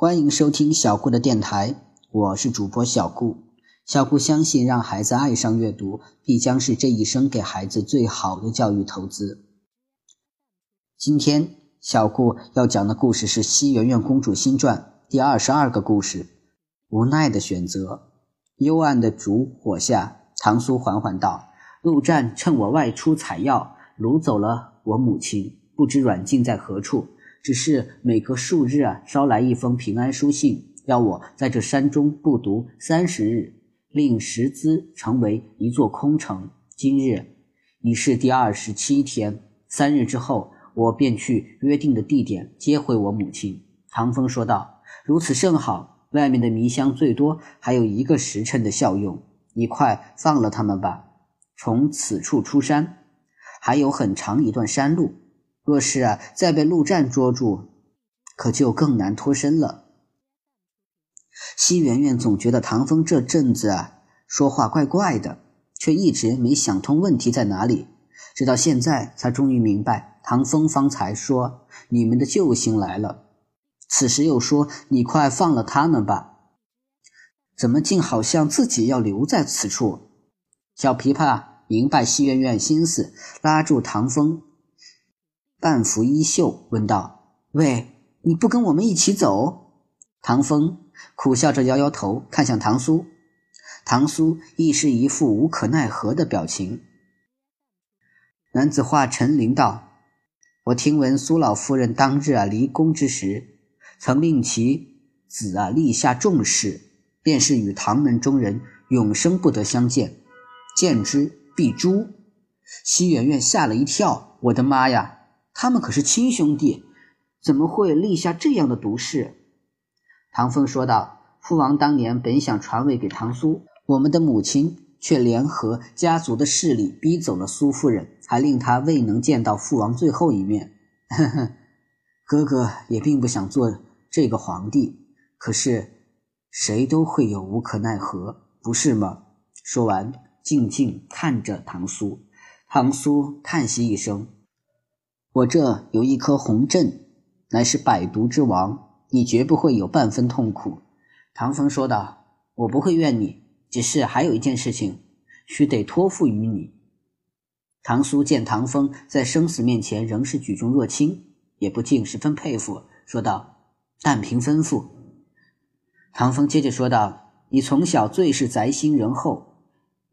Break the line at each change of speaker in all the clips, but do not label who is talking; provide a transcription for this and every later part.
欢迎收听小顾的电台，我是主播小顾。小顾相信，让孩子爱上阅读，必将是这一生给孩子最好的教育投资。今天，小顾要讲的故事是《西园院公主新传》第二十二个故事——无奈的选择。幽暗的烛火下，唐苏缓缓道：“陆战趁我外出采药，掳走了我母亲，不知软禁在何处。”只是每隔数日啊，捎来一封平安书信，要我在这山中不读三十日，令石资成为一座空城。今日已是第二十七天，三日之后，我便去约定的地点接回我母亲。唐风说道：“如此甚好，外面的迷香最多还有一个时辰的效用，你快放了他们吧。从此处出山，还有很长一段山路。”若是啊，再被陆战捉住，可就更难脱身了。西圆圆总觉得唐风这阵子啊说话怪怪的，却一直没想通问题在哪里。直到现在，才终于明白，唐风方才说你们的救星来了，此时又说你快放了他们吧，怎么竟好像自己要留在此处？小琵琶明白西圆圆心思，拉住唐风。半拂衣袖，问道：“喂，你不跟我们一起走？”唐风苦笑着摇摇头，看向唐苏。唐苏亦是一副无可奈何的表情。男子话陈琳道：“我听闻苏老夫人当日啊离宫之时，曾令其子啊立下重誓，便是与唐门中人永生不得相见，见之必诛。”西媛媛吓了一跳：“我的妈呀！”他们可是亲兄弟，怎么会立下这样的毒誓？唐风说道：“父王当年本想传位给唐苏，我们的母亲却联合家族的势力逼走了苏夫人，还令他未能见到父王最后一面。呵呵，哥哥也并不想做这个皇帝，可是谁都会有无可奈何，不是吗？”说完，静静看着唐苏。唐苏叹息一声。我这有一颗红阵，乃是百毒之王，你绝不会有半分痛苦。”唐风说道，“我不会怨你，只是还有一件事情，须得托付于你。”唐苏见唐风在生死面前仍是举重若轻，也不禁十分佩服，说道：“但凭吩咐。”唐风接着说道：“你从小最是宅心仁厚，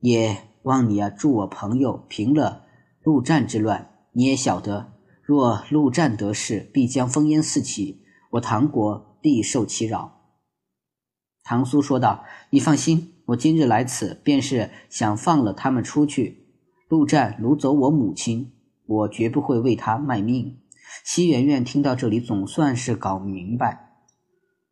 也望你啊助我朋友平了陆战之乱。你也晓得。”若陆战得势，必将烽烟四起，我唐国必受其扰。唐苏说道：“你放心，我今日来此，便是想放了他们出去。陆战掳走我母亲，我绝不会为他卖命。”西圆圆听到这里，总算是搞明白，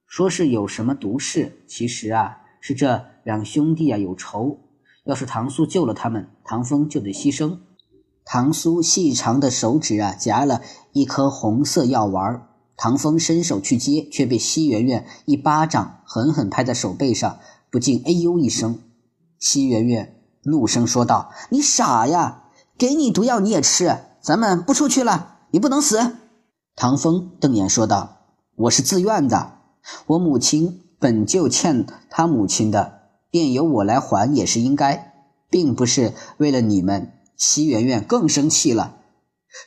说是有什么毒誓，其实啊，是这两兄弟啊有仇。要是唐苏救了他们，唐风就得牺牲。唐苏细长的手指啊，夹了一颗红色药丸。唐风伸手去接，却被西圆圆一巴掌狠狠拍在手背上，不禁哎呦一声。西圆圆怒声说道：“你傻呀！给你毒药你也吃？咱们不出去了，你不能死。”唐风瞪眼说道：“我是自愿的，我母亲本就欠他母亲的，便由我来还也是应该，并不是为了你们。”齐圆圆更生气了。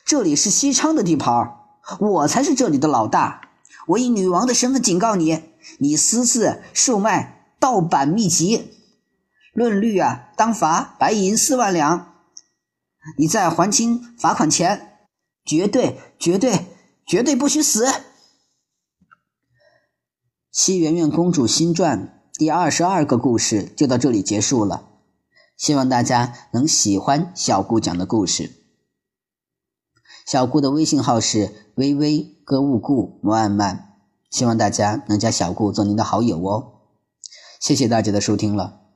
这里是西昌的地盘，我才是这里的老大。我以女王的身份警告你：你私自售卖盗版秘籍，论律啊，当罚白银四万两。你再还清罚款钱，绝对、绝对、绝对不许死。《西圆圆公主新传》第二十二个故事就到这里结束了。希望大家能喜欢小顾讲的故事。小顾的微信号是微微歌舞顾慢慢，希望大家能加小顾做您的好友哦。谢谢大家的收听了。